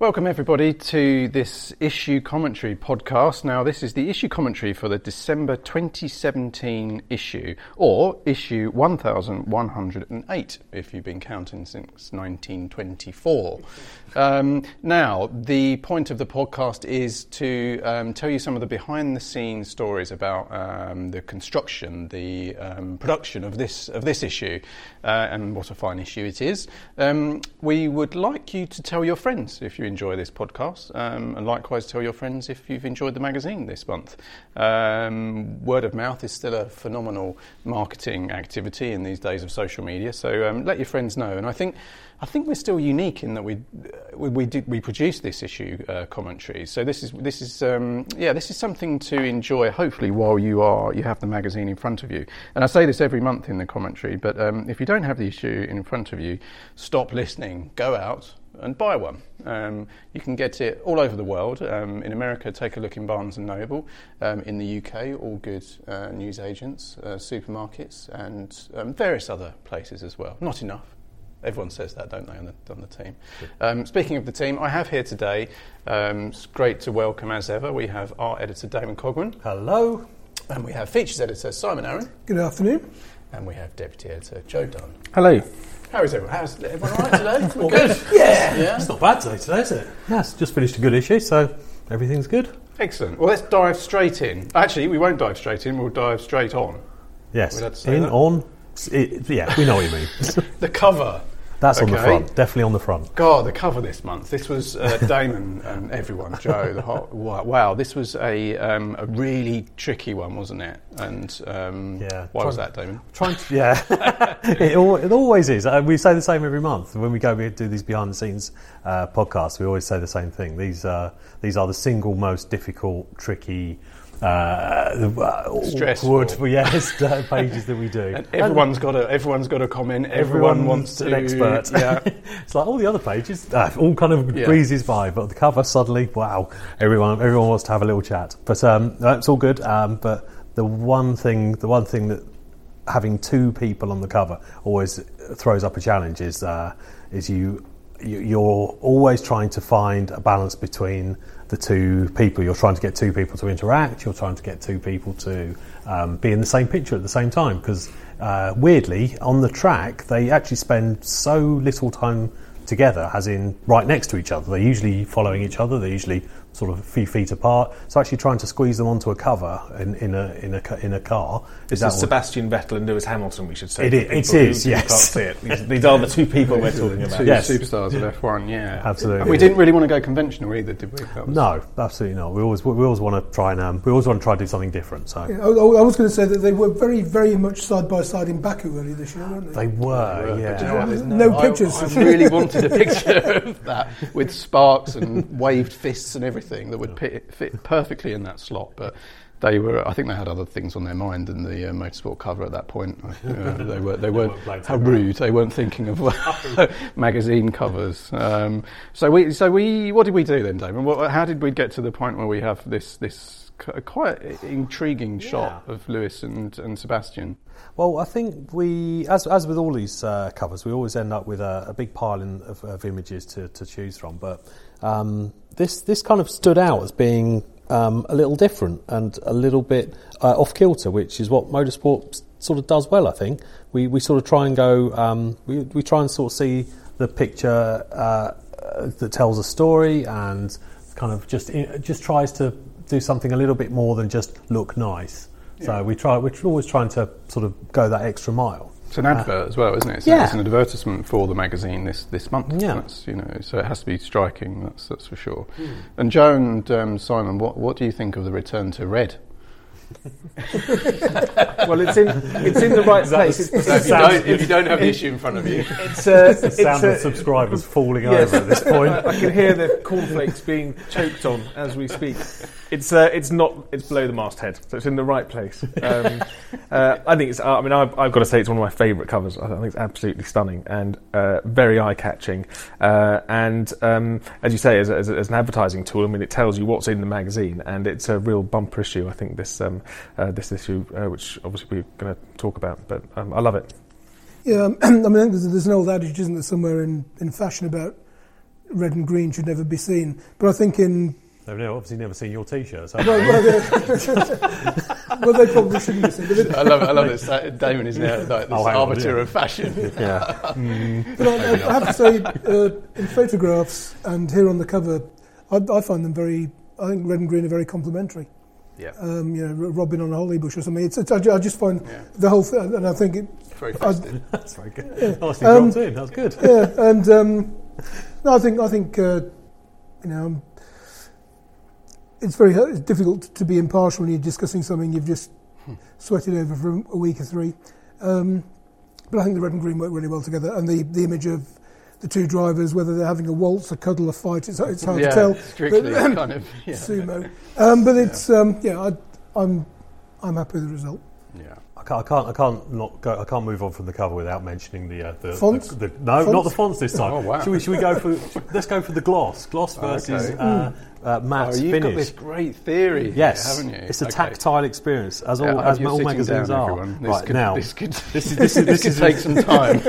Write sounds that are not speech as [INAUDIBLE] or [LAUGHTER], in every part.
Welcome, everybody, to this issue commentary podcast. Now, this is the issue commentary for the December 2017 issue, or issue 1108, if you've been counting since 1924. Um, now, the point of the podcast is to um, tell you some of the behind the scenes stories about um, the construction, the um, production of this, of this issue, uh, and what a fine issue it is. Um, we would like you to tell your friends if you enjoy this podcast, um, and likewise tell your friends if you've enjoyed the magazine this month. word of mouth is still a phenomenal marketing activity in these days of social media, so let your friends know. And I think I think we're still unique in that we we did, we produce this issue uh, commentary. So this is this is um, yeah this is something to enjoy. Hopefully, while you are you have the magazine in front of you. And I say this every month in the commentary. But um, if you don't have the issue in front of you, stop listening. Go out and buy one. Um, you can get it all over the world. Um, in America, take a look in Barnes and Noble. Um, in the UK, all good uh, news agents, uh, supermarkets, and um, various other places as well. Not enough. Everyone says that, don't they, on the, on the team? Um, speaking of the team, I have here today, um, it's great to welcome as ever, we have our editor Damon Cogman. Hello. And we have features editor Simon Arron. Good afternoon. And we have deputy editor Joe Dunn. Hello. How is everyone? How's everyone all right today? [LAUGHS] all good. Yeah. yeah. It's not bad today, today, is it? Yes, just finished a good issue, so everything's good. Excellent. Well, let's dive straight in. Actually, we won't dive straight in, we'll dive straight on. Yes. In, that? on, it, yeah, we know what you mean. [LAUGHS] the cover that's okay. on the front, definitely on the front. God, the cover this month. This was uh, [LAUGHS] Damon and everyone, Joe. The whole, wow, this was a um, a really tricky one, wasn't it? And um, yeah, why was that, Damon? Trying to, yeah, [LAUGHS] it, it, always is. Uh, we say the same every month when we go we do these behind the scenes uh, podcasts. We always say the same thing. These uh, these are the single most difficult, tricky uh, Stressful. Would, yes, pages that we do. And everyone's got a everyone's got a comment. Everyone wants to an expert. Yeah, [LAUGHS] it's like all the other pages, uh, all kind of yeah. breezes by, but the cover suddenly, wow, everyone everyone wants to have a little chat. But um, that's all good. Um, but the one thing, the one thing that having two people on the cover always throws up a challenge is uh, is you you're always trying to find a balance between the two people. You're trying to get two people to interact. You're trying to get two people to um, be in the same picture at the same time. Because uh, weirdly, on the track, they actually spend so little time together, as in right next to each other. They're usually following each other. They're usually sort of a few feet apart. So actually trying to squeeze them onto a cover in, in a in a in a car. Is this is Sebastian Vettel and Lewis Hamilton. We should say it, is, it is. yes, can't it. These, [LAUGHS] these are the two people we're talking about. Two yes. superstars of F1. Yeah, absolutely. And we didn't really want to go conventional either, did we? No, absolutely not. We always we always want to try and um, we always want to try to do something different. So yeah, I, I, was going to say that they were very very much side by side in Baku earlier this year, weren't they? They were. yeah. no, no, pictures. I, I really wanted a picture of that with sparks and waved fists and everything that would pit fit perfectly in that slot, but they were. I think they had other things on their mind than the uh, motorsport cover at that point. [LAUGHS] Uh, they were. They weren't. how rude! They weren't thinking of [LAUGHS] magazine covers. Um, so we. So we. What did we do then, Damon? What, how did we get to the point where we have this this quite intriguing yeah. shot of Lewis and, and Sebastian? Well, I think we, as, as with all these uh, covers, we always end up with a, a big pile in, of, of, images to, to choose from. But um, this this kind of stood out as being um, a little different and a little bit uh, off kilter, which is what motorsport sort of does well. I think we we sort of try and go um, we we try and sort of see the picture uh, that tells a story and kind of just just tries to do something a little bit more than just look nice. Yeah. So we try we're always trying to sort of go that extra mile. It's an advert uh, as well, isn't it? It's, yeah. it's an advertisement for the magazine this, this month. Yeah. That's, you know, so it has to be striking. That's that's for sure. Mm. And Joe and um, Simon, what what do you think of the return to red? [LAUGHS] well, it's in it's in the right place. It's, So if, you don't, if you don't have the issue in front of you, it's, uh, [LAUGHS] The it's, sound uh, of subscribers falling yes. over at this point. [LAUGHS] I can hear the cornflakes being choked on as we speak. It's uh, it's not it's below the masthead, so it's in the right place. Um, [LAUGHS] uh, I think it's. I mean, I've, I've got to say it's one of my favourite covers. I think it's absolutely stunning and uh, very eye catching. Uh, and um, as you say, as, as, as an advertising tool, I mean, it tells you what's in the magazine, and it's a real bumper issue. I think this um, uh, this issue, uh, which obviously we're going to talk about, but um, I love it. Yeah, um, [CLEARS THROAT] I mean, there's, there's an old adage, isn't there, somewhere in, in fashion about red and green should never be seen. But I think in They've never- obviously never seen your T-shirts. well, well, they, [LAUGHS] well, they probably shouldn't be seen. But, it, I love, I love this. Damon is now like this Oh, hang on, arbiter yeah. of fashion. [LAUGHS] Yeah. but I, I have to say, uh, in photographs and here on the cover, I, I find them very. I think red and green are very complementary. Yeah. Um, you know, Robin on a holly bush or something. It's, it's, I, I just find Yeah. the whole thing, and I think it, Very I. [LAUGHS] That's very good. Nicely Um, dropped in. That's good. yeah, and um, no, I think I think uh, you know it's very it's difficult to be impartial when you're discussing something you've just sweated over for a week or three. Um, but I think the red and green work really well together, and the, the image of the two drivers, whether they're having a waltz, a cuddle, a fight, it's, it's hard yeah, to tell. strictly But- kind of. [LAUGHS] Yeah. Sumo, um, but it's um, yeah, I, I'm I'm happy with the result. yeah. I can't, I can't, I can't not go. I can't move on from the cover without mentioning the uh, the Fonts? The, the, no, Fonts? not the fonts this time. Oh, wow. Should we? Should we go for? [LAUGHS] let's go for the gloss. Gloss versus Okay. uh, uh, matte Oh, you've finish. got this great theory, here, Yes, haven't you? it's a Okay. tactile experience, as all Yeah, as all magazines down, are. everyone. This right could, now, this could, [LAUGHS] this is this is this could take some [LAUGHS] time.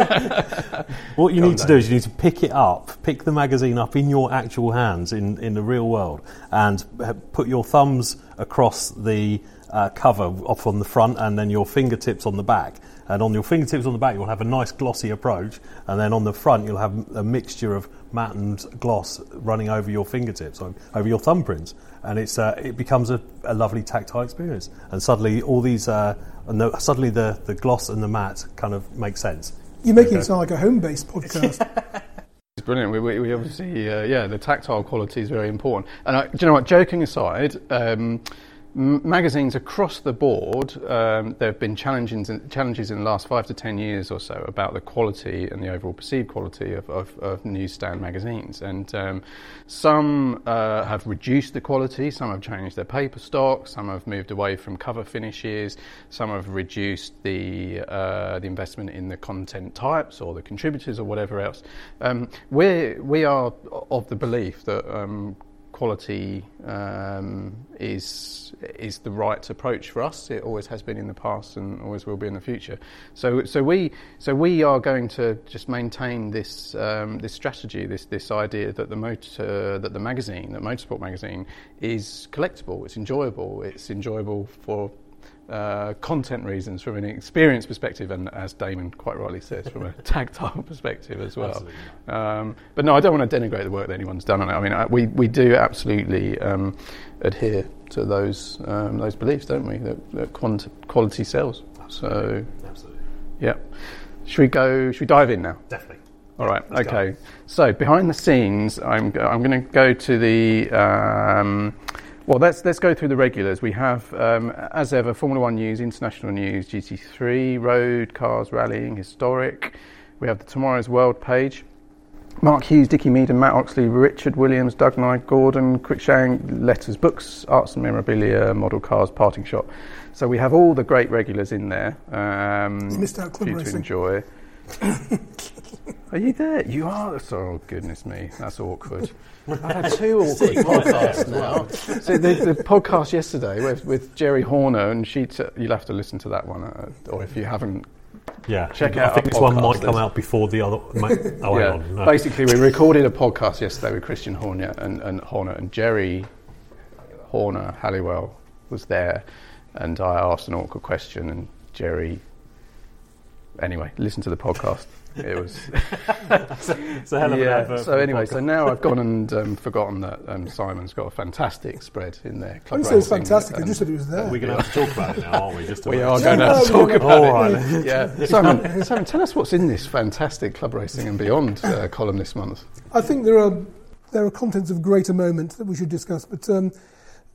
What you Go need on, to do is you need to pick it up, pick the magazine up in your actual hands in, in the real world, and put your thumbs across the uh, cover off on the front, and then your fingertips on the back. And on your fingertips on the back, you'll have a nice glossy approach, and then on the front, you'll have a mixture of matte and gloss running over your fingertips, over your thumbprints, and it's uh, it becomes a, a lovely tactile experience. And suddenly, all these uh, and the, suddenly the, the gloss and the matte kind of make sense. You're making Okay. it sound like a home-based podcast. [LAUGHS] It's brilliant. We, we, we obviously, uh, yeah, the tactile quality is very important. And I, do you know what? Joking aside, um, magazines across the board, um, there have been challenges in, challenges in the last five to ten years or so about the quality and the overall perceived quality of, of, of newsstand magazines. And um, some uh, have reduced the quality, some have changed their paper stock, some have moved away from cover finishes, some have reduced the uh, the investment in the content types or the contributors or whatever else. Um, we we are of the belief that um, quality um, is is the right approach for us. It always has been in the past and always will be in the future. So so we so we are going to just maintain this um, this strategy, this this idea that the motor that the magazine, that Motorsport magazine, is collectible. It's enjoyable. It's enjoyable for uh, content reasons, from an experience perspective, and as Damon quite rightly says, from a [LAUGHS] tactile perspective as well. Um, but no, I don't want to denigrate the work that anyone's done on it. I mean, I, we we do absolutely um, adhere to those um, those beliefs, don't we? That, that quant- quality sells. So Absolutely, yeah, should we go? Should we dive in now? definitely. All right. let's go. okay. So behind the scenes, I'm I'm going to go to the. Well, let's let's go through the regulars. We have, um, as ever, Formula One news, international news, GT3, road, cars, rallying, historic. We have the Tomorrow's World page. Mark Hughes, Dickie Meaden, and Matt Oxley, Richard Williams, Doug Nye, Gordon, Cruickshank, letters, books, arts and memorabilia, model cars, parting shot. So we have all the great regulars in there um, You missed out club for you to enjoy. [LAUGHS] Are you there? You are. Oh goodness me, that's awkward. [LAUGHS] I've had two awkward podcasts now. So the, the podcast yesterday with, with Geri Horner, and she. T- you'll have to listen to that one, uh, or if you haven't, Yeah, Check I out I think this one might come out before the other. Might, oh, yeah. on. No. Basically, we recorded a podcast yesterday with Christian Horner and, and Horner and Geri Horner Halliwell was there, and I asked an awkward question, and Geri. Anyway, listen to the podcast. It was [LAUGHS] It's a hell of an yeah. advert. So anyway, so now I've gone and um, forgotten that um, Simon's got a fantastic spread in there. I didn't say it was fantastic. I just said it was there. we're going to have to talk about it now, aren't we? Just to we are going to have to talk about All it. right. Yeah, [LAUGHS] Simon, Simon, tell us what's in this fantastic club racing and beyond uh, column this month. I think there are there are contents of greater moment that we should discuss, but um,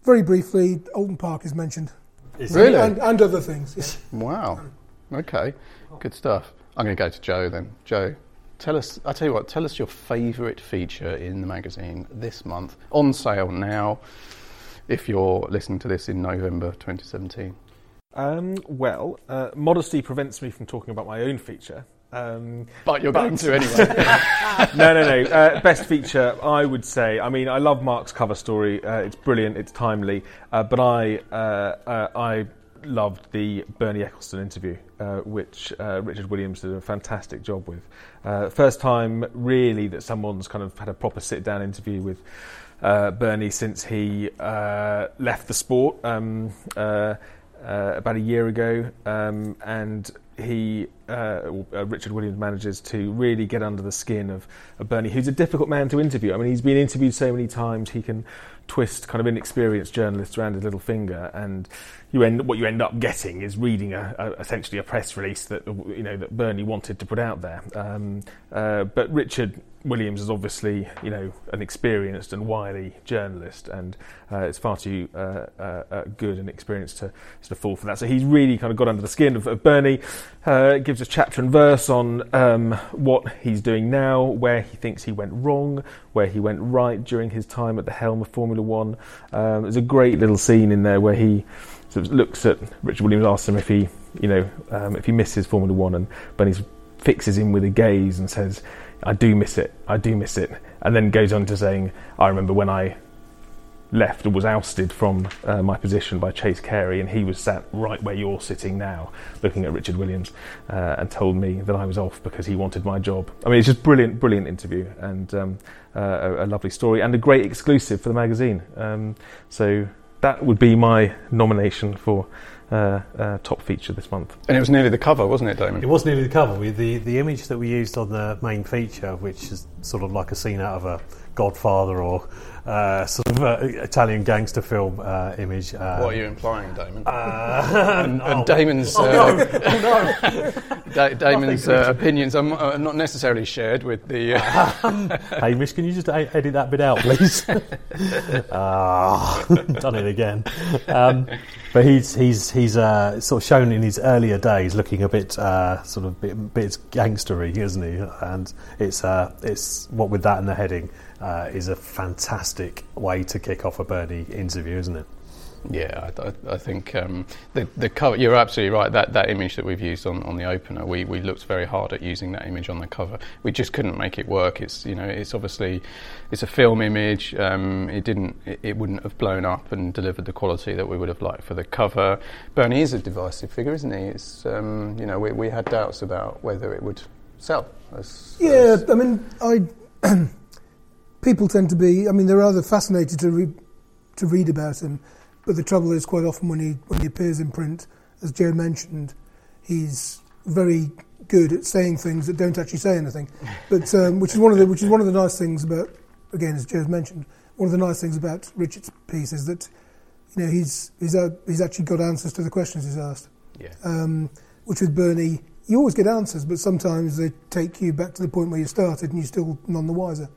very briefly, Oulton Park is mentioned. Really? And, and other things. Yeah. Wow. Okay. Good stuff. I'm going to go to Joe then. Joe, tell us. I tell you what. Tell us your favourite feature in the magazine this month. On sale now. If you're listening to this in November 2017. Um, well, uh, modesty prevents me from talking about my own feature. Um, But you're going to anyway. [LAUGHS] no, no, no. Uh, best feature, I would say. I mean, I love Mark's cover story. Uh, it's brilliant. It's timely. Uh, but I, uh, uh, I loved the Bernie Ecclestone interview, uh, which uh, Richard Williams did a fantastic job with. Uh, first time, really, that someone's kind of had a proper sit-down interview with uh, Bernie since he uh, left the sport um, uh, about a year ago, um, and he Richard Williams manages to really get under the skin of, of Bernie, who's a difficult man to interview. I mean, he's been interviewed so many times he can twist kind of inexperienced journalists around his little finger, and you end what you end up getting is reading a, a, essentially a press release that you know that Bernie wanted to put out there. Um, uh, but Richard Williams is obviously you know an experienced and wily journalist, and uh, it's far too uh, uh, uh, good and experienced to sort of fall for that. So he's really kind of got under the skin of, of Bernie. Uh, gives us chapter and verse on um, what he's doing now, where he thinks he went wrong, where he went right during his time at the helm of Formula One. Um, there's a great little scene in there where he sort of looks at Richard Williams, asks him if he, you know, um, if he misses Formula One, and Bernie fixes him with a gaze and says, "I do miss it. I do miss it," and then goes on to saying, "I remember when I." Left and was ousted from uh, my position by Chase Carey, and he was sat right where you're sitting now, looking at Richard Williams, uh, and told me that I was off because he wanted my job. I mean, it's just brilliant, brilliant interview, and um, uh, a, a lovely story, and a great exclusive for the magazine. Um, so that would be my nomination for uh, uh, top feature this month. and it was nearly the cover, wasn't it, Damon? It was nearly the cover. We, the, the image that we used on the main feature, which is sort of like a scene out of a Godfather or uh, sort of uh, Italian gangster film uh, image. Uh, What are you implying, Damon? uh, [LAUGHS] and, oh. and Damon's, Oh, uh, no. Oh, no. [LAUGHS] Da- Damon's uh, opinions are, m- are not necessarily shared with the. Uh, [LAUGHS] Hamish, can you just e- edit that bit out, please? Ah, done it again. Um, but he's he's he's uh, sort of shown in his earlier days looking a bit uh, sort of bit, bit gangstery, isn't he? And it's uh, it's what with that in the heading uh, is a fantastic way to kick off a Bernie interview, isn't it? Yeah, I, I- I think um, the the cover. You're absolutely right. That that image that we've used on, on the opener, we, we looked very hard at using that image on the cover. We just couldn't make it work. It's you know it's obviously it's a film image. Um, it didn't it, it wouldn't have blown up and delivered the quality that we would have liked for the cover. Bernie is a divisive figure, isn't he? It's um, you know we, we had doubts about whether it would sell. As, Yeah, as- I mean, I [CLEARS THROAT] people tend to be. I mean, they're rather fascinated to re- to read about him, but the trouble is quite often when he when he appears in print, as Joe mentioned, he's very good at saying things that don't actually say anything. But um, which is one of the which is one of the nice things about again, as Joe's mentioned, one of the nice things about Richard's piece is that you know he's he's uh, he's actually got answers to the questions he's asked yeah. um, which with Bernie, you always get answers, but sometimes they take you back to the point where you started and you're still none the wiser.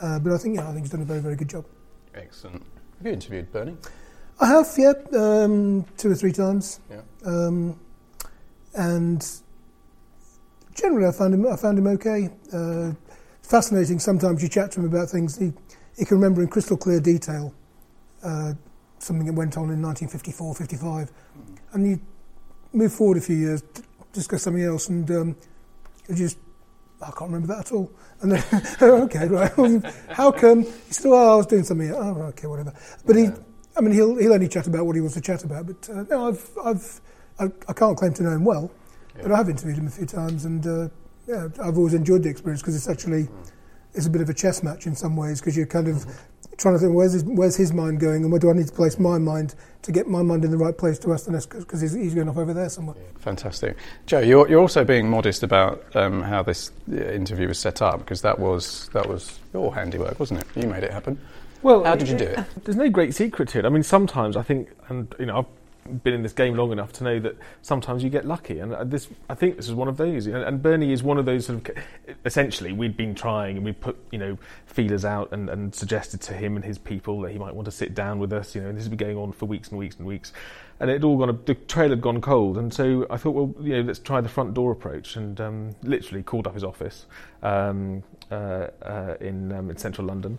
Uh, but I think, yeah, I think he's done a very, very good job. Excellent. Have you interviewed Bernie? I have, yeah, um, two or three times, Yeah. um, and generally I found him, I found him okay. Uh, fascinating. Sometimes you chat to him about things he, he can remember in crystal clear detail. Uh, something that went on in 1954, 55, and you move forward a few years, discuss something else, and um, just I can't remember that at all. And then [LAUGHS] okay, right, how come? He said, "Oh, I was doing something." Oh, okay, whatever. But he, I mean, he'll he'll only chat about what he wants to chat about. But uh, no, I've I've I, I can't claim to know him well, but I have interviewed him a few times, and uh, yeah, I've always enjoyed the experience because it's actually it's a bit of a chess match in some ways because you're kind of trying to think where's his, where's his mind going and where do I need to place my mind to get my mind in the right place to ask the next because he's, he's going off over there somewhere. Fantastic. Joe, you're, you're also being modest about um, how this uh, interview was set up because that was that was your handiwork, wasn't it? You made it happen. Well, How did you do it? There's no great secret to it. I mean, sometimes I think, and you know, been in this game long enough to know that sometimes you get lucky, and uh, this I think this is one of those. And, and Bernie is one of those sort of. Essentially, we'd been trying and we put you know feelers out and, and suggested to him and his people that he might want to sit down with us. You know, and this has been going on for weeks and weeks and weeks, and it all gone. The trail had gone cold, and so I thought, well, you know, let's try the front door approach, and um, literally called up his office um, uh, uh, in um, in central London.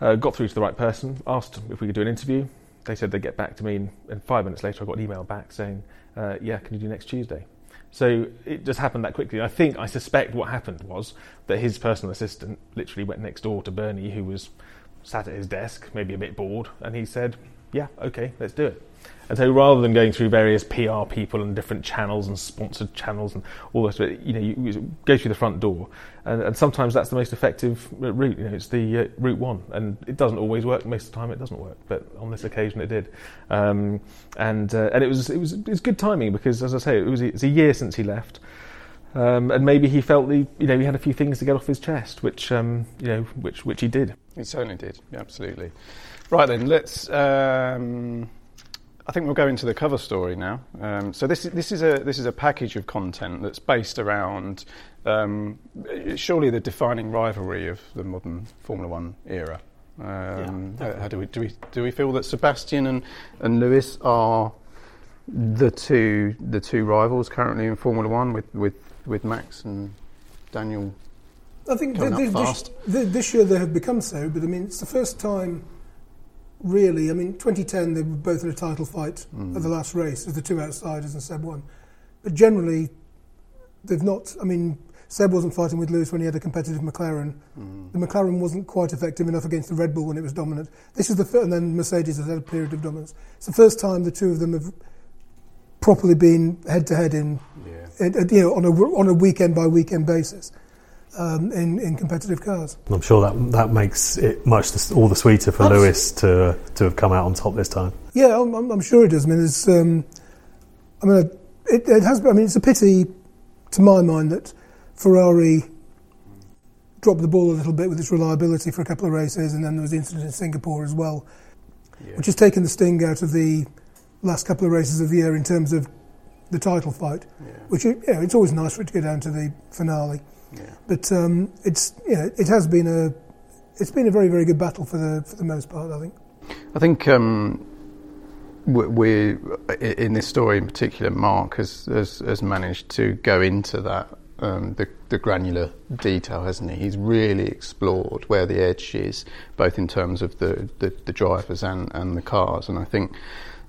Uh, got through to the right person, asked if we could do an interview they said they'd get back to me, and, five minutes later, I got an email back saying, uh, "Yeah, can you do next Tuesday?" So it just happened that quickly. I think, I suspect what happened was that his personal assistant literally went next door to Bernie, who was sat at his desk, maybe a bit bored, and he said, "Yeah, okay, let's do it." And so rather than going through various PR people and different channels and sponsored channels and all this, you know, you go through the front door, and, and sometimes that's the most effective route. You know, it's the uh, route one, and it doesn't always work. Most of the time, it doesn't work, but on this occasion, it did. Um, and uh, and it was it was it was good timing because, as I say, it was it's a year since he left. Um, and maybe he felt the, you know he had a few things to get off his chest, which um, you know which which he did. He certainly did, absolutely. Right then, let's um, I think we'll go into the cover story now. Um, so this this is a this is a package of content that's based around um, surely the defining rivalry of the modern Formula One era. Um, yeah, how, how do we do we do we feel that Sebastian and, and Lewis are the two the two rivals currently in Formula One with, with, with Max and Daniel? I think this, this year they have become so, but I mean it's the first time really, I mean, 2010 they were both in a title fight mm. at the last race as the two outsiders and Seb won. But generally, they've not. I mean, Seb wasn't fighting with Lewis when he had a competitive McLaren. Mm. The McLaren wasn't quite effective enough against the Red Bull when it was dominant. This is the first, and then Mercedes has had a period of dominance. It's the first time the two of them have properly been head to head in, yeah. in, you know, on a on a weekend by weekend basis um, in, in competitive cars. I'm sure that that makes it much all the sweeter for Lewis to to have come out on top this time. Yeah, I'm, I'm sure it does. I mean, it's, um, I mean, it, it has. I mean, it's a pity, to my mind, that Ferrari dropped the ball a little bit with its reliability for a couple of races, and then there was the incident in Singapore as well, yeah. which has taken the sting out of the last couple of races of the year in terms of the title fight. Yeah. Which you know, it's always nice for it to go down to the finale. Yeah. But um, it's you know, it has been a it's been a very very good battle for the for the most part. I think. I think um, we in this story in particular, Mark has has, has managed to go into that. Um, the, the granular detail, hasn't he? He's really explored where the edge is, both in terms of the, the, the drivers and, and the cars. And I think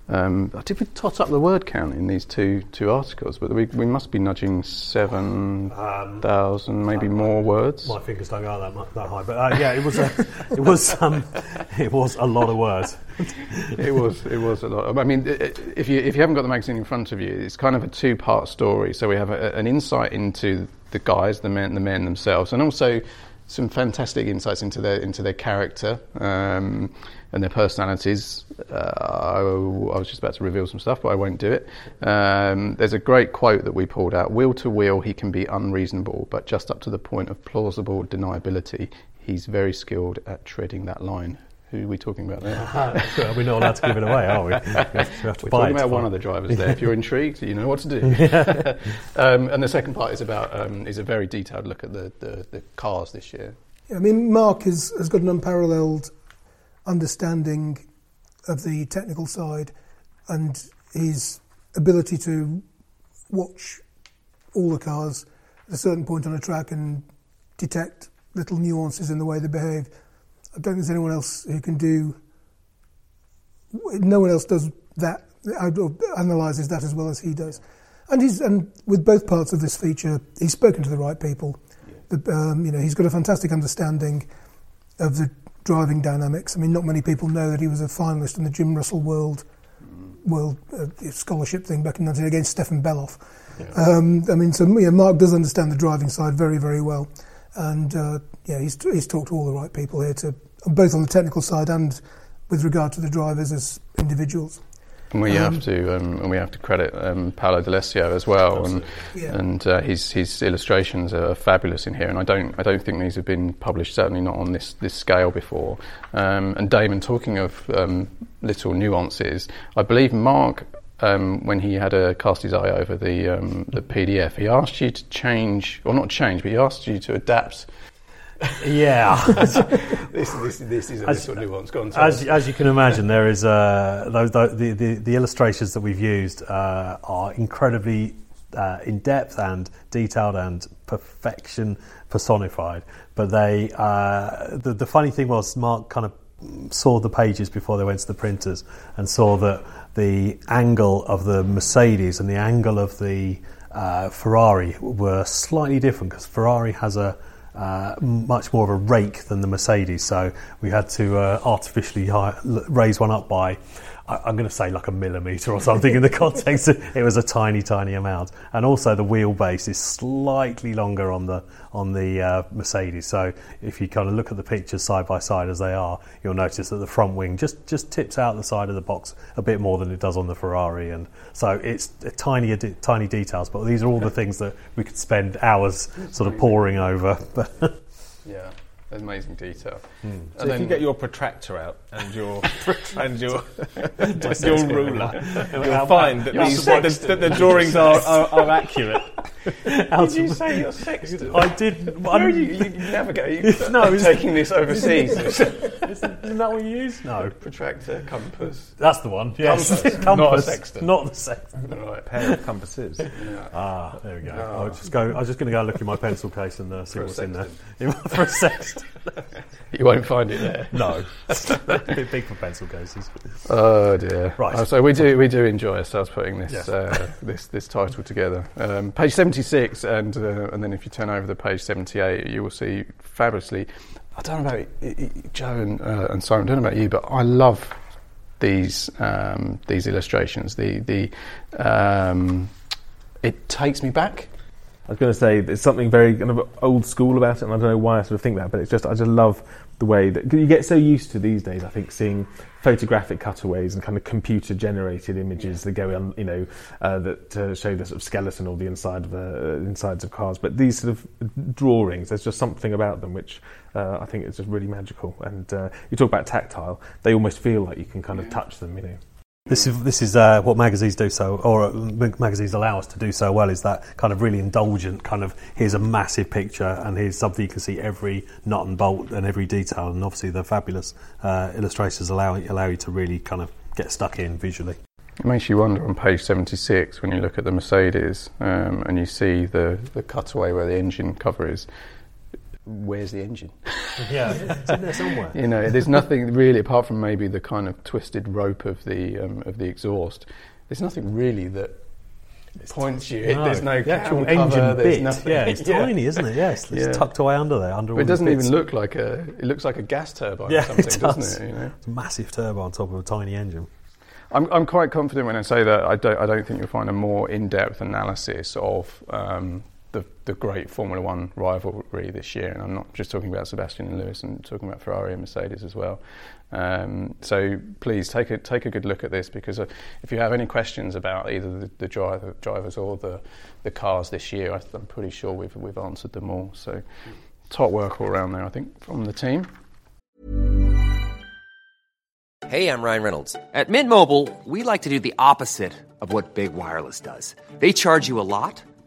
um, did we tot up the word count in these two two articles? But we, we must be nudging seven thousand, um, maybe more words. My fingers don't go that that high, but uh, yeah, it was a, [LAUGHS] it was um, it was a lot of words. [LAUGHS] it was it was a lot. I mean, if you if you haven't got the magazine in front of you, it's kind of a two part story. So we have a, an insight into the guys, the men, the men themselves, and also some fantastic insights into their into their character um, and their personalities. Uh, I, I, was just about to reveal some stuff, but I won't do it. Um, there's a great quote that we pulled out: "Wheel to wheel, he can be unreasonable, but just up to the point of plausible deniability, he's very skilled at treading that line." Who are we talking about there? [LAUGHS] We're not allowed to give it away, are we? we have to, we have to We're talking about one of the drivers there. If you're intrigued, you know what to do. [LAUGHS] [LAUGHS] um, and the second part is about um, is a very detailed look at the, the, the cars this year. I mean, Mark has, has got an unparalleled understanding of the technical side and his ability to watch all the cars at a certain point on a track and detect little nuances in the way they behave I don't think there's anyone else who can do. No one else does that. Analyzes that as well as he does, and he's and with both parts of this feature, he's spoken to the right people. Yeah. The, um, you know, he's got a fantastic understanding of the driving dynamics. I mean, not many people know that he was a finalist in the Jim Russell World. World uh, Scholarship thing back in 19 against Stefan Bellof. Yeah. Um, I mean, so yeah, Mark does understand the driving side very, very well and uh, yeah, he's he's talked to all the right people here to both on the technical side and with regard to the drivers as individuals. And we um, have to, um, and we have to credit um, Paolo D'Alessio as well, and yeah. and uh, his his illustrations are fabulous in here. And I don't I don't think these have been published, certainly not on this this scale before. Um, and Damon, talking of um, little nuances, I believe Mark um, when he had a cast his eye over the um, the PDF, he asked you to change, or not change, but he asked you to adapt. Yeah. [LAUGHS] this, this, this is a As- little nuance. Go on, As, as you can imagine, there is uh, those, the, the, the illustrations that we've used uh, are incredibly uh, in depth and detailed and perfection personified. But they, uh, the, the funny thing was, Mark kind of saw the pages before they went to the printers and saw that the angle of the Mercedes and the angle of the uh, Ferrari were slightly different because Ferrari has a uh, much more of a rake than the Mercedes, so we had to uh, artificially high, raise one up by, I'm going to say like a millimetre or something in the [LAUGHS] context. It was a tiny, tiny amount, and also the wheelbase is slightly longer on the on the uh, Mercedes. So if you kind of look at the pictures side by side as they are, you'll notice that the front wing just just tips out the side of the box a bit more than it does on the Ferrari, and so it's tiny, tiny details. But these are all the [LAUGHS] things that we could spend hours sort of poring over. [LAUGHS] Yeah, amazing detail. So if you get your protractor out and your [LAUGHS] and your [LAUGHS] and your ruler, you'll find that, these, that, the, that the drawings are, are, are accurate. [LAUGHS] Did you say you're sextant? I did. Where are you, you navigate? No, I'm taking this overseas. Isn't that what you use? No, Protractor, compass. that's the one. Yes, Compass, not a sextant. Not the sextant. Right. Pair of compasses. Ah, there we go. I'll just go. I was just going to go look in my pencil case and uh, see For a what's in there for a sextant. [LAUGHS] You won't find it there. No, a bit big for pencil cases. Oh dear. Right. Uh, so we do we do enjoy ourselves putting this Yes. uh, [LAUGHS] this this title together. Um, page seventy six, and uh, and then if you turn over the page seventy eight, you will see fabulously. I don't know about Joe and, uh, and Simon. I don't know about you, but I love these um, these illustrations. The the um, it takes me back. I was going to say there's something very kind of old school about it, and I don't know why I sort of think that, but it's just I just love the way that you get so used to these days. I think seeing photographic cutaways and kind of computer generated images that go on, you know, uh, that uh, show the sort of skeleton or the inside of uh, insides of cars. But these sort of drawings, there's just something about them which uh, I think is just really magical. And uh, you talk about tactile; they almost feel like you can kind of touch them, you know. This is this is uh, what magazines do so, or uh, magazines allow us to do so well. Is that kind of really indulgent kind of here's a massive picture and here's something you can see every nut and bolt and every detail, and obviously the fabulous uh, illustrators allow allow you to really kind of get stuck in visually. It makes you wonder on page 76 when you look at the Mercedes um, and you see the, the cutaway where the engine cover is. Where's the engine? [LAUGHS] Yeah, it's in there somewhere. You know, there's nothing really apart from maybe the kind of twisted rope of the um, of the exhaust. There's nothing really that points you. There's no the actual engine cover, there's bit. nothing. Yeah, it's [LAUGHS] tiny, isn't it? Yes, it's Yeah. tucked away under there. Under But it doesn't even look like a. It looks like a gas turbine Yeah, or something, it doesn't it? You know? It's a massive turbo on top of a tiny engine. I'm, I'm quite confident when I say that I don't, I don't think you'll find a more in-depth analysis of um, the, the great Formula One rivalry this year. And I'm not just talking about Sebastian and Lewis, I'm talking about Ferrari and Mercedes as well. Um, so please take a, take a good look at this because uh, if you have any questions about either the, the driver, drivers or the, the cars this year, I, I'm pretty sure we've, we've answered them all. So top work all around there, I think, from the team. Hey, I'm Ryan Reynolds. At Mint Mobile, we like to do the opposite of what Big Wireless does. They charge you a lot,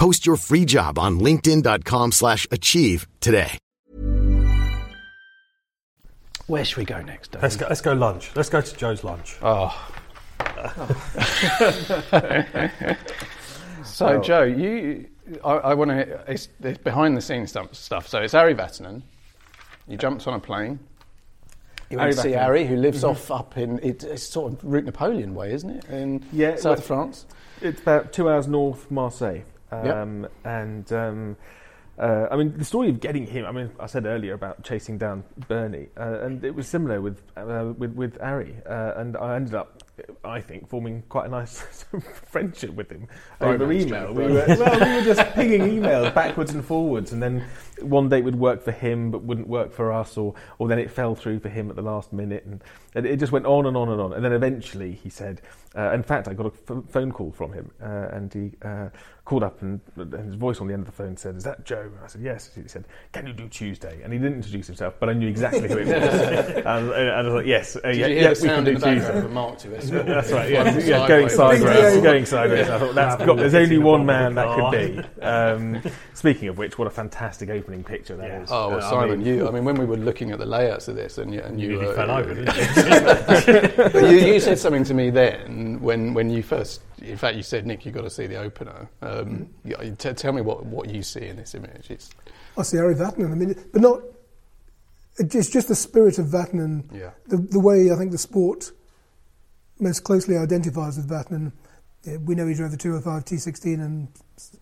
Post your free job on linkedin.com/achieve slash achieve today. Where should we go next, Dave? Let's go. Let's go lunch. Let's go to Joe's lunch. Oh. [LAUGHS] so, Joe, you, I, I want to. It's, it's behind the scenes stuff, stuff. So it's Ari Vatanen. You jumped on a plane. You went to see Vacuum. Ari, who lives Mhm. off up in it, it's sort of route Napoleon way, isn't it? In Yeah, south well, of France. It's about two hours north Marseille. Yep. Um, And um, uh, I mean, the story of getting him. I mean, I said earlier about chasing down Bernie, uh, and it was similar with uh, with with Ari, uh, and I ended up. I think forming quite a nice [LAUGHS] friendship with him over email. We were, well, we were just pinging emails backwards and forwards, and then one date would work for him but wouldn't work for us, or or then it fell through for him at the last minute, and, and it just went on and on and on. And then eventually he said, uh, in fact, I got a phone call from him, uh, and he uh, called up, and, and his voice on the end of the phone said, "Is that Joe?" And I said, "Yes." He said, "Can you do Tuesday?" And he didn't introduce himself, but I knew exactly who it was, [LAUGHS] and, and I was like, "Yes, uh, yeah, yeah, the we can do in the background Tuesday." mark to us? That's right. Yeah, yeah going sideways. Yeah. going sideways. I thought that's got. There's only one man that could be. Um, speaking of which, what a fantastic opening picture that is. Oh, well, Uh, I Simon, mean, you. I mean, when we were looking at the layouts of this, and you, and you, You uh, fell over, didn't you? [LAUGHS] You, you said something to me then when, when you first, in fact, you said, Nick, you've got to see the opener. Um, you t- tell me what, what you see in this image. It's, I see Ari Vatanen. I mean, but not. It's just the spirit of Vatanen. Yeah. The the way I think the sport most closely identifies with Vatanen. Yeah, we know he drove the 205 T16 and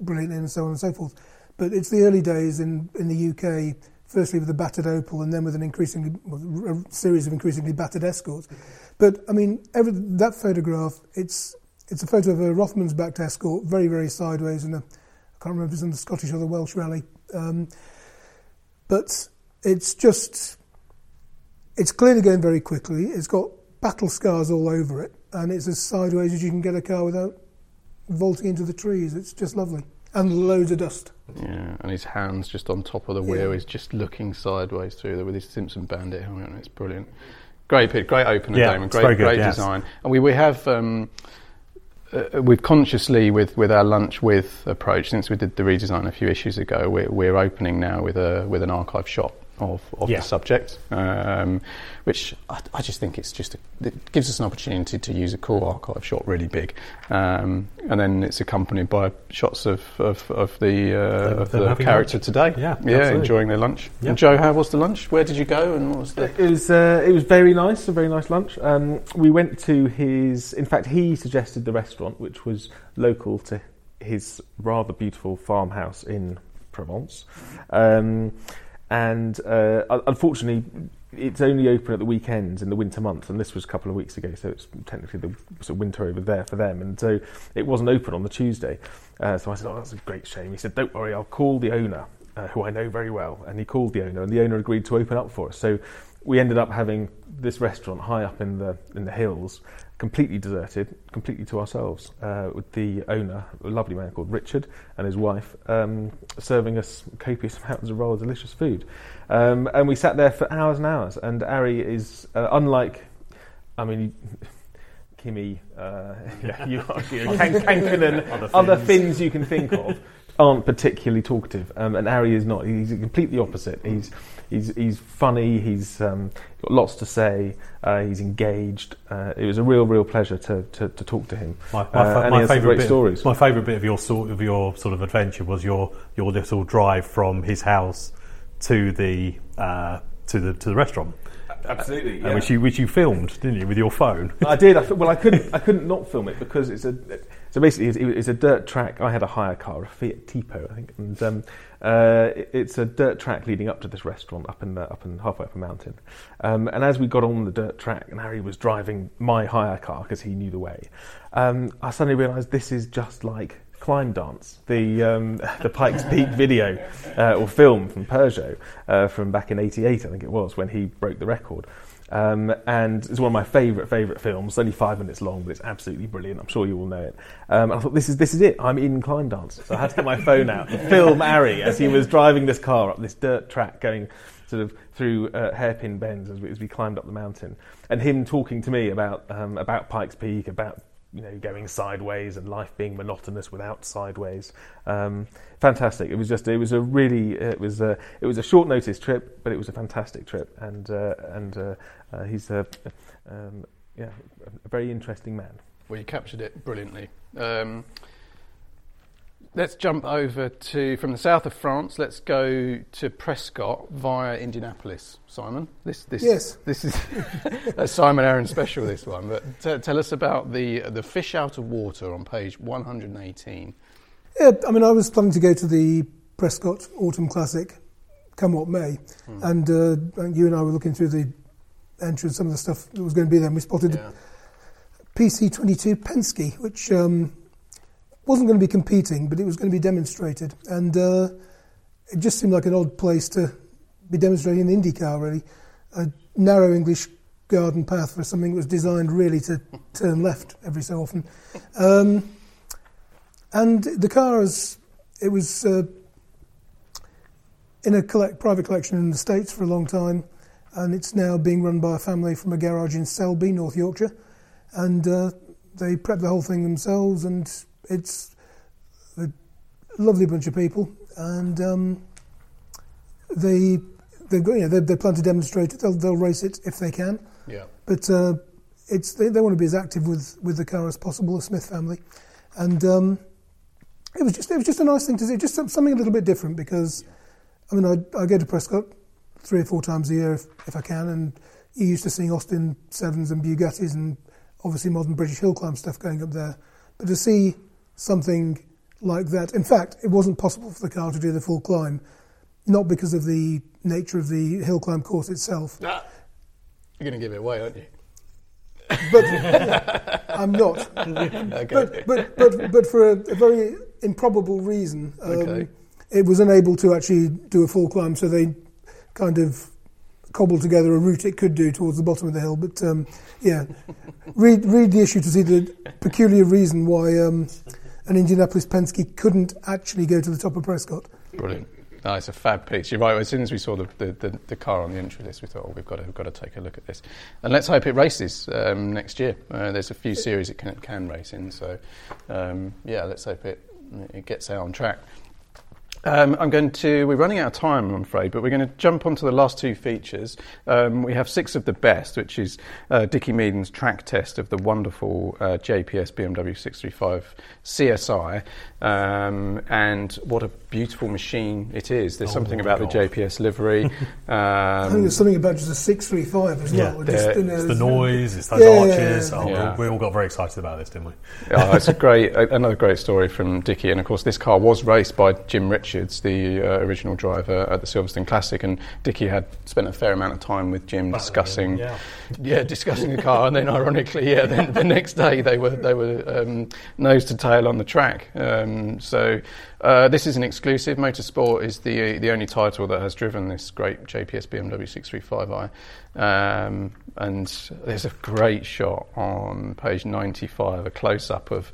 brilliantly and so on and so forth. But it's the early days in, in the UK, firstly with the battered Opel and then with an increasingly well, a series of increasingly battered Escorts. But I mean, every, that photograph, it's it's a photo of a Rothmans backed Escort, very very sideways, in a I can't remember if it's in the Scottish or the Welsh rally. Um, but it's just it's clearly going very quickly. It's got battle scars all over it, and it's as sideways as you can get a car without vaulting into the trees. It's just lovely, and loads of dust. yeah, and his hands just on top of the wheel. He's just looking sideways through there with his Simpson Bandit helmet on. It's brilliant. Great pic, great opener, Yeah, Damon. it's Great, very good, great yes. design. And we, we have. Um, uh, we've consciously, with, with our lunch with approach, since we did the redesign a few issues ago, we're, we're opening now with a with an archive shot of, of Yeah. the subject, um, which I, I just think it's just a, it gives us an opportunity to use a cool archive shot really big, um, and then it's accompanied by shots of of, of the uh, Them- of the character lunch. today. Yeah, yeah, absolutely. enjoying their lunch. Yeah. And Joe, how was the lunch? Where did you go, and what was the? It was uh, it was very nice, a very nice lunch. Um, we went to his. In fact, he suggested the restaurant, which was local to his rather beautiful farmhouse in Provence. And uh, unfortunately, it's only open at the weekends in the winter months, and this was a couple of weeks ago, so it's technically the sort of winter over there for them, and so it wasn't open on the Tuesday. Uh, so I said, "Oh, that's a great shame." He said, "Don't worry, I'll call the owner, uh, who I know very well," and he called the owner, and the owner agreed to open up for us. So we ended up having this restaurant high up in the in the hills, completely deserted, completely to ourselves, uh, with the owner, a lovely man called Richard, and his wife, um, serving us copious [LAUGHS] amounts of rather delicious food. Um, and we sat there for hours and hours. And Ari is uh, unlike, I mean. [LAUGHS] Kimi, uh, [LAUGHS] yeah, you are, you know, Kan- Kankkunen, Other. Finns you can think of aren't particularly talkative, um, and Ari is not. He's completely opposite. He's he's he's funny. He's um, got lots to say. Uh, he's engaged. Uh, it was a real, real pleasure to, to, to talk to him. My, my, Uh, and my he has favourite great bit, stories. My favourite bit of your sort of your sort of adventure was your your little drive from his house to the uh, to the to the restaurant, Absolutely, uh, which you which you filmed, didn't you, with your phone? I did. I, well, I couldn't. I couldn't not film it because it's a. So basically, it's, it's a dirt track. I had a hire car, a Fiat Tipo, I think, and um, uh, it- it's a dirt track leading up to this restaurant up in the, up in halfway up a mountain. Um, and as we got on the dirt track, and Ari was driving my hire car because he knew the way, um, I suddenly realised this is just like Climb Dance, the um, [LAUGHS] the Pikes Peak video uh, or film from Peugeot uh, from back in '88, I think it was, when he broke the record. Um, and it's one of my favourite favourite films. It's only five minutes long, but it's absolutely brilliant. I'm sure you all know it. Um, and I thought this is this is it. I'm in Climb Dance, so I had to get my phone out [LAUGHS] film Ari as he was driving this car up this dirt track, going sort of through uh, hairpin bends as we, as we climbed up the mountain, and him talking to me about um, about Pikes Peak, about you know going sideways and life being monotonous without sideways. Um, fantastic. It was just it was a really it was a it was a short notice trip, but it was a fantastic trip, and uh, and uh, uh, he's a um, yeah a very interesting man. Well, you captured it brilliantly. Um, Let's jump over to from the south of France. Let's go to Prescott via Indianapolis. Simon, this this Yes. this is a [LAUGHS] Simon Arron special. This one, but t- tell us about the the fish out of water on page 118. Yeah, I mean, I was planning to go to the Prescott Autumn Classic, come what may, and uh, you and I were looking through the entrance, some of the stuff that was going to be there, and we spotted Yeah. PC22 Penske, which um, wasn't going to be competing, but it was going to be demonstrated, and uh, it just seemed like an odd place to be demonstrating an IndyCar, really. A narrow English garden path for something that was designed really to turn left every so often. Um, and the car is, it was uh, in a collect, private collection in the States for a long time, and it's now being run by a family from a garage in Selby, North Yorkshire. And uh, they prep the whole thing themselves, and it's a lovely bunch of people. And um, they, they've got, you know, they, they plan to demonstrate it. They'll, they'll race it if they can. Yeah. But uh, it's they, they want to be as active with, with the car as possible, the Smith family, and um, it was just it was just a nice thing to see, just something a little bit different because I mean I, I go to Prescott three or four times a year if, if I can, and you're used to seeing Austin Sevens and Bugattis and obviously modern British hill climb stuff going up there, but to see something like that, in fact, it wasn't possible for the car to do the full climb, not because of the nature of the hill climb course itself. You're going to give it away, aren't you? but yeah, [LAUGHS] I'm not. [LAUGHS] Okay. But, but, but, but for a, a very improbable reason, um, Okay. it was unable to actually do a full climb, so they kind of cobbled together a route it could do towards the bottom of the hill. But um, yeah, read, read the issue to see the peculiar reason why um, an Indianapolis Penske couldn't actually go to the top of Prescott. Brilliant. No, it's a fab piece. You're right. As soon as we saw the, the, the, the car on the entry list, we thought, oh, we've got to, we've got to take a look at this. And let's hope it races um, next year. Uh, there's a few series it can, can race in. So, um, yeah, let's hope it, it gets out on track. Um, I'm going to. We're running out of time, I'm afraid, but we're going to jump onto the last two features. Um, we have six of the best, which is uh, Dickie Meaden's track test of the wonderful uh, JPS BMW 635 CSI, um, and what a beautiful machine it is. There's Oh something about God. the JPS livery. [LAUGHS] I think um, there's something about just a 635 as Yeah, well. the- Just, you know, It's the noise, it's those Yeah, yeah, arches. yeah. Oh, Yeah. we, we all got very excited about this, didn't we? oh, it's a great, a- another great story from Dickie. And of course, this car was raced by Jim Richards, the uh, original driver at the Silverstone Classic. And Dickie had spent a fair amount of time with Jim discussing, yeah. yeah, discussing the car. And then, ironically, yeah, then the next day they were they were um, nose to tail on the track. Um, so uh, this is an exclusive. Motorsport is the the only title that has driven this great JPS BMW 635i. Um, and there's a great shot on page 95, a close up of.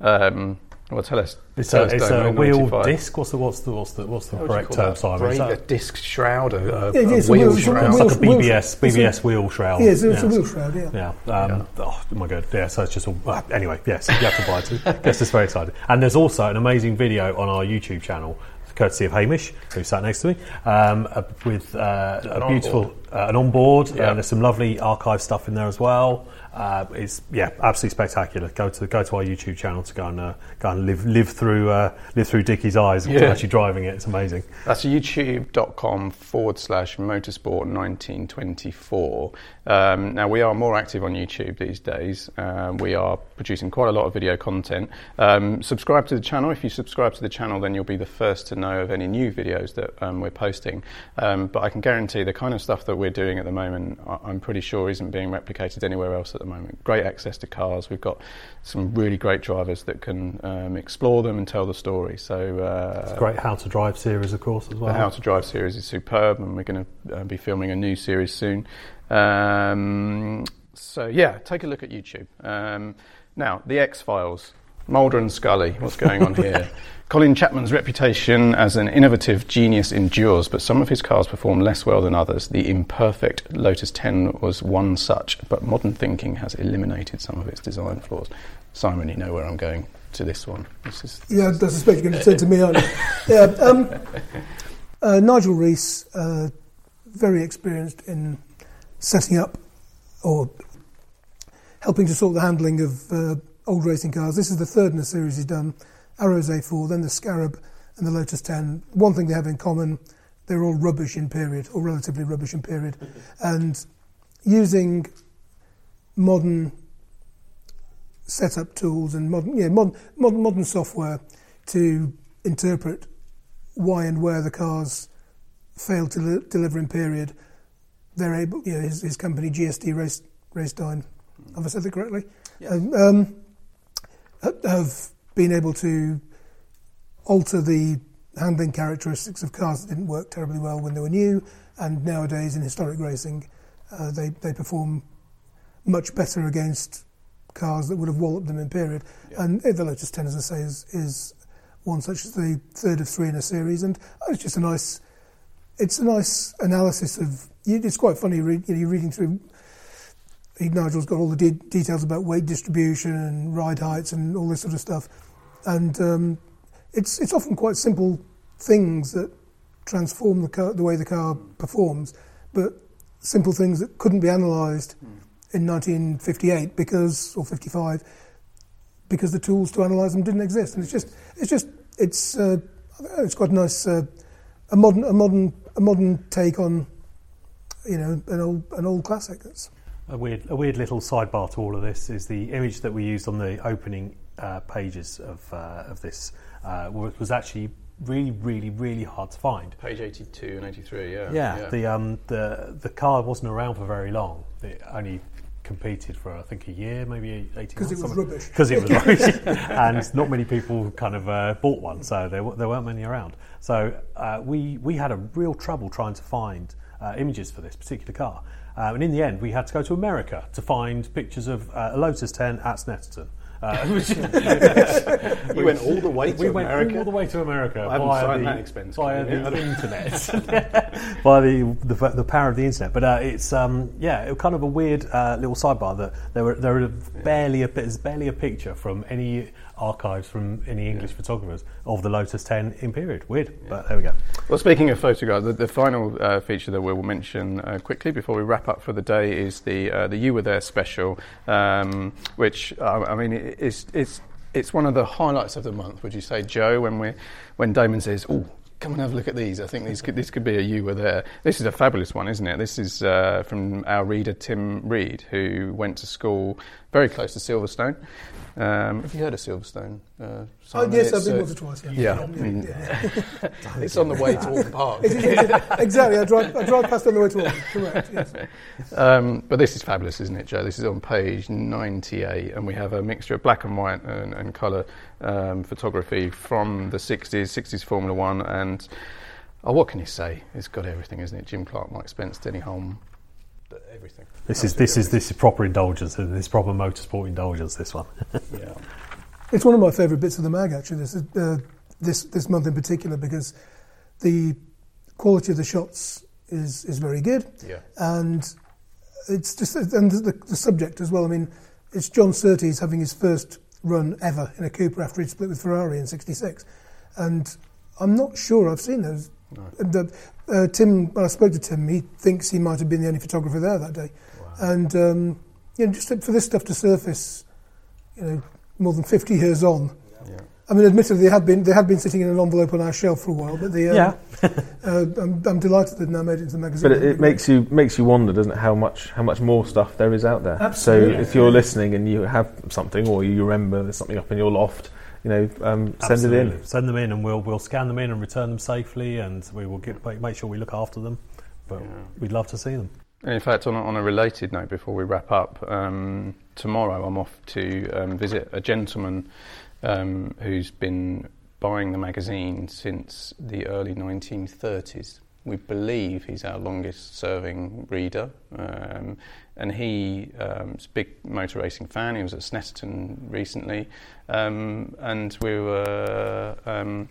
Um, well, tell us. It's tell a, us, it's a wheel 95. disc. What's the what's the what's the what's the What correct term, that? Simon? Is that- a disc shroud, a, a, Yeah, a it's a wheel wheel- shroud. It's like a wheel- BBS it's BBS wheel shroud. Yeah, it's, a- it's a wheel shroud, yeah. Yeah. Um, Oh my god. Yeah. So it's just all. Uh, anyway, yes, you have to buy it. Gets us very excited. And there's also an amazing video on our YouTube channel, courtesy of Hamish, who sat next to me, um, uh, with uh, a beautiful uh, an onboard. Yeah. And there's some lovely archive stuff in there as well. Uh, it's yeah, absolutely spectacular. Go to go to our YouTube channel to go and uh, go and live live through uh, live through Dickie's eyes Yeah. actually driving it. It's amazing. That's youtube.com forward slash motorsport 1924. Um, now, we are more active on YouTube these days. Um, we are producing quite a lot of video content. Um, subscribe to the channel. If you subscribe to the channel, then you'll be the first to know of any new videos that um, we're posting. Um, but I can guarantee the kind of stuff that we're doing at the moment, I- I'm pretty sure isn't being replicated anywhere else at the moment. Great access to cars. We've got some really great drivers that can um, explore them and tell the story. So, uh, Great how to drive series, of course, as well. the How to Drive series is superb, and we're going to uh, be filming a new series soon. Um, so yeah, take a look at YouTube. Um, now, the X Files, Mulder and Scully. What's going on here? [LAUGHS] Colin Chapman's reputation as an innovative genius endures, but some of his cars perform less well than others. The imperfect Lotus 10 was one such, but modern thinking has eliminated some of its design flaws. Simon, you know where I'm going to this one. This is Yeah, I suspect you're going to turn to me, aren't you? [LAUGHS] Yeah. Um, uh, Nigel Reese, uh, very experienced in setting up or helping to sort the handling of uh, old racing cars. This is the third in a series he's done, Arrows A4, then the Scarab, and the Lotus 10. One thing they have in common, they're all rubbish in period, or relatively rubbish in period. [LAUGHS] and using modern setup tools and modern, yeah, modern, modern, modern software to interpret why and where the cars failed to li- deliver in period, they're able, you know, his, his company GSD Race, Racetime, have I said that correctly? Um, um, have been able to alter the handling characteristics of cars that didn't work terribly well when they were new, and nowadays in historic racing, uh, they, they perform much better against cars that would have walloped them in period. Yeah. And the Lotus 10, as I say, is, is one such as the third of three in a series, and it's just a nice, it's a nice analysis of. It's quite funny. Read, you know, you're reading through. Nigel's got all the de- details about weight distribution and ride heights and all this sort of stuff, and um, it's it's often quite simple things that transform the car, the way the car performs, but simple things that couldn't be analysed in 1958 because or 55 because the tools to analyse them didn't exist, and it's just it's just it's uh, it's quite a nice uh, a modern a modern a modern take on you know an old an old classic. It's, A weird, a weird little sidebar to all of this is the image that we used on the opening uh, pages of uh, of this uh, was was actually really, really, really hard to find. Page 82 and 83, yeah. Yeah, the um, the the car wasn't around for very long. It only competed for I think a year, maybe eighteen. 'Cause it was rubbish. Because it was [LAUGHS] rubbish, [LAUGHS] and not many people kind of uh, bought one, so there there weren't many around. So uh, we we had a real trouble trying to find uh, images for this particular car, um, and in the end we had to go to America to find pictures of uh, a Lotus 10 at Snetterton. Uh, [LAUGHS] You went all the way to we went America? all the way to America I haven't via the, that expense via the internet, [LAUGHS] [LAUGHS] via the, the the power of the internet. But uh, it's um, yeah, it was kind of a weird uh, little sidebar that there were there were barely a there's barely a picture from any archives from any English photographers of the Lotus 10 in period. Weird, but there we go. Well, speaking of photographs, the, the final uh, feature that we'll mention uh, quickly before we wrap up for the day is the uh, the You Were There special, um, which uh, I mean it's it's it's one of the highlights of the month. Would you say, Joe? When we when Damon says, "Oh." Come and have a look at these. I think these could, this could be a you were there. This is a fabulous one, isn't it? This is uh, from our reader Tim Reed, who went to school very close to Silverstone. Um, have you heard of Silverstone? Uh, oh, yes, I've been uh, once or twice. Yeah, Yeah, I mean, yeah. [LAUGHS] it's on the way to Oulton Park. It is- it is- exactly. I drive, I drive past on the way to Auckland. Correct. Yes. Um, but this is fabulous, isn't it, Joe? This is on page 98, and we have a mixture of black and white and, and colour um, photography from the 60s, 60s Formula One, and oh, what can you say? It's got everything, isn't it? Jim Clark, Mike Spence, Denny Hulme, everything. This is this is this is proper indulgence. This is proper motorsport indulgence. This one. [LAUGHS] Yeah. It's one of my favourite bits of the mag, actually, this, uh, this, this month in particular, because the quality of the shots is, is very good. Yeah. And it's just, and the, the subject as well. I mean, it's John Surtees having his first run ever in a Cooper after he'd split with Ferrari in 66. And I'm not sure I've seen those. The, uh, Tim, when I spoke to Tim, he thinks he might have been the only photographer there that day. And, um, you know, just for this stuff to surface, you know, more than 50 years on. I mean, admittedly, they had been they had been sitting in an envelope on our shelf for a while, but the um, Yeah. [LAUGHS] uh, I'm, I'm delighted they've now made it into the magazine. But it, it makes you makes you wonder, doesn't it, how much how much more stuff there is out there. Absolutely. So if you're listening and you have something, or you remember there's something up in your loft, you know, um, send it in. Send them in, and we'll we'll scan them in and return them safely, and we will get make, make sure we look after them. But we'd love to see them. And in fact, on a, on a related note, before we wrap up, um, tomorrow I'm off to um, visit a gentleman um, who's been buying the magazine since the early 1930s. We believe he's our longest serving reader. Um, and he um, is a big motor racing fan. He was at Snetterton recently. Um, and we were. Um,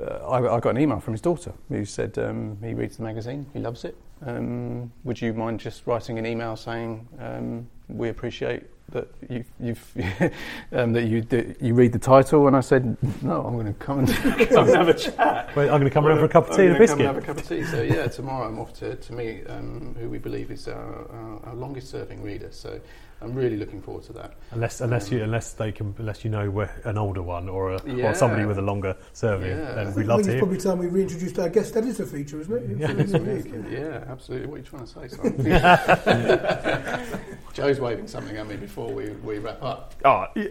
uh, I, I got an email from his daughter who said um, he reads the magazine, he loves it. Um, would you mind just writing an email saying um, we appreciate that you've, you've [LAUGHS] um, that you that you read the title? And I said no, I'm going to come and, [LAUGHS] come and have a chat. Wait, I'm going to come around for a cup of I'm tea and a gonna come biscuit. have a cup of tea. So yeah, tomorrow I'm off to, to meet um, who we believe is our, our, our longest serving reader. So I'm really looking forward to that. Unless, unless you, unless they can, unless you know we're an older one or a, Yeah. or somebody with a longer survey, Yeah. then I we'd think, love to it's probably time we reintroduced our guest editor feature, isn't it? Yeah. It's unique. [LAUGHS] Yeah, absolutely. What are you trying to say, Simon? Joe's waving something at me before we, we wrap up. Ah, y-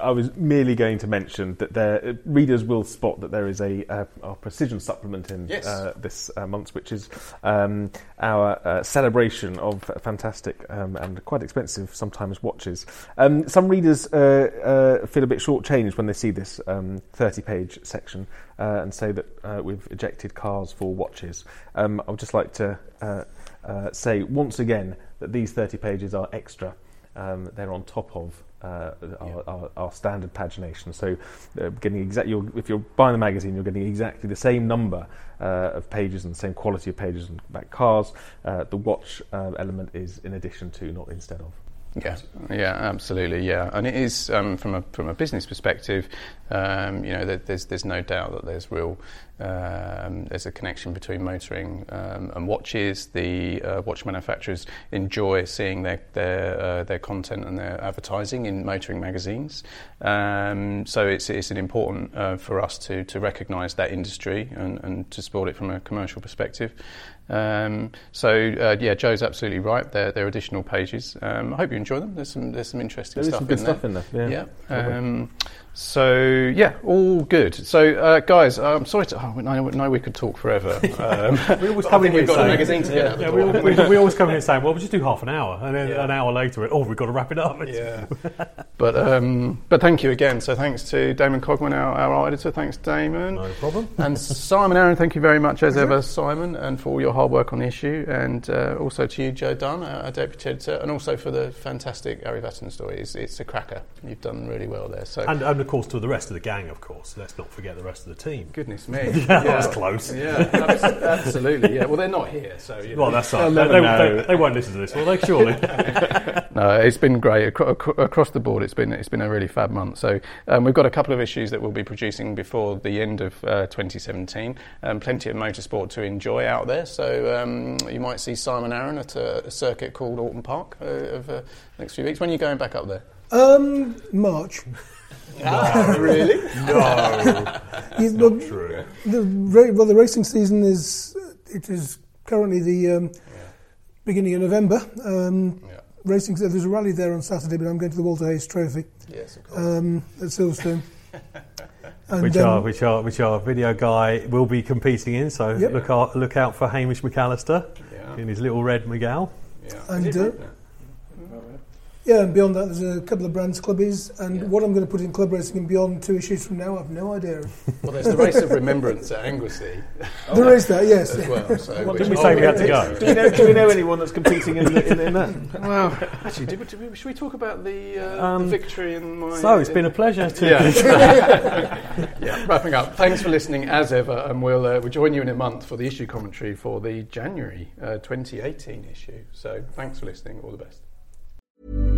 I was merely going to mention that there, readers will spot that there is a, uh, a precision supplement in Yes. uh, this uh, month, which is um, our uh, celebration of fantastic um, and quite expensive sometimes watches. Um, some readers uh, uh, feel a bit shortchanged when they see this 30 page section uh, and say that uh, we've ejected cars for watches. Um, I would just like to uh, uh, say once again that these 30 pages are extra. Um, they're on top of uh, our, our, our standard pagination. So, uh, getting exact, you're, if you're buying the magazine, you're getting exactly the same number uh, of pages and the same quality of pages and back cars. Uh, the watch uh, element is in addition to, not instead of. Yeah, yeah, absolutely, yeah, and it is um, from a from a business perspective. Um, you know, there, there's there's no doubt that there's real um, there's a connection between motoring um, and watches. The uh, watch manufacturers enjoy seeing their their uh, their content and their advertising in motoring magazines. Um, so it's it's an important uh, for us to to recognise that industry and, and to support it from a commercial perspective. Um, so uh, yeah, Joe's absolutely right. They're, they're additional pages. Um, I hope you enjoy them. There's some there's some interesting There is stuff, some good in, stuff there. in there, yeah. Yeah. Um, so yeah, all good. So uh, guys, I'm sorry to. Oh, I know we could talk forever. [LAUGHS] Um, We always come in got saying- a magazine to get out Yeah, we, we, we? always come in saying, well, we'll just do half an hour. And then Yeah. an hour later, oh, we've got to wrap it up. Yeah. [LAUGHS] but um, but thank you again. So thanks to Damon Cogman, our, our editor. Thanks, Damon. No problem. [LAUGHS] And Simon Arron, thank you very much as ever, Simon, and for all your hard work on the issue, and uh, also to you, Joe Dunn, our, deputy editor, and also for the fantastic Ari Vatanen story. It's, it's a cracker. You've done really well there. So And, and course, to the rest of the gang, of course. Let's not forget the rest of the team. goodness [LAUGHS] me, Yeah, that was close. Yeah, absolutely. Yeah, well, they're not here, so you know. Well, that's They'll right. They, never they, know. they, they won't listen to this, will they? Surely. [LAUGHS] No, it's been great Acro- acro- across the board. It's been it's been a really fab month. So um, we've got a couple of issues that we'll be producing before the end of uh, 2017. Um, plenty of motorsport to enjoy out there. So um, you might see Simon Arron at a, a circuit called Oulton Park uh, over the next few weeks. When are you going back up there? Um, March. [LAUGHS] Really? no. You- Not well, true. The well, the racing season is it is currently the um, beginning of November. Um, Yeah. Racing. There's a rally there on Saturday, but I'm going to the Walter Hayes Trophy Yes, of course. um, at Silverstone. [LAUGHS] And, Which um, our which our which our video guy will be competing in. So Yep. look out look out for Hamish McAllister Yeah. in his little red Mygale. yeah. and, Is uh, Yeah, and beyond that, there's a couple of brands clubbies, and Yeah. what I'm going to put in club racing and beyond two issues from now, I've no idea. [LAUGHS] Well, there's the race of remembrance at Anglesey [LAUGHS] there is that, yes. as well. So Well, Didn't we oh, say we had to go? Do we know, do we know anyone that's competing in, the, in, in that? [LAUGHS] Well, actually, did we, did we, should we talk about the, uh, Um, the victory in my? So it's been a pleasure to. yeah. yeah. Wrapping up. Thanks for listening as ever, and we'll uh, we'll join you in a month for the issue commentary for the January uh, 2018 issue. So thanks for listening. All the best.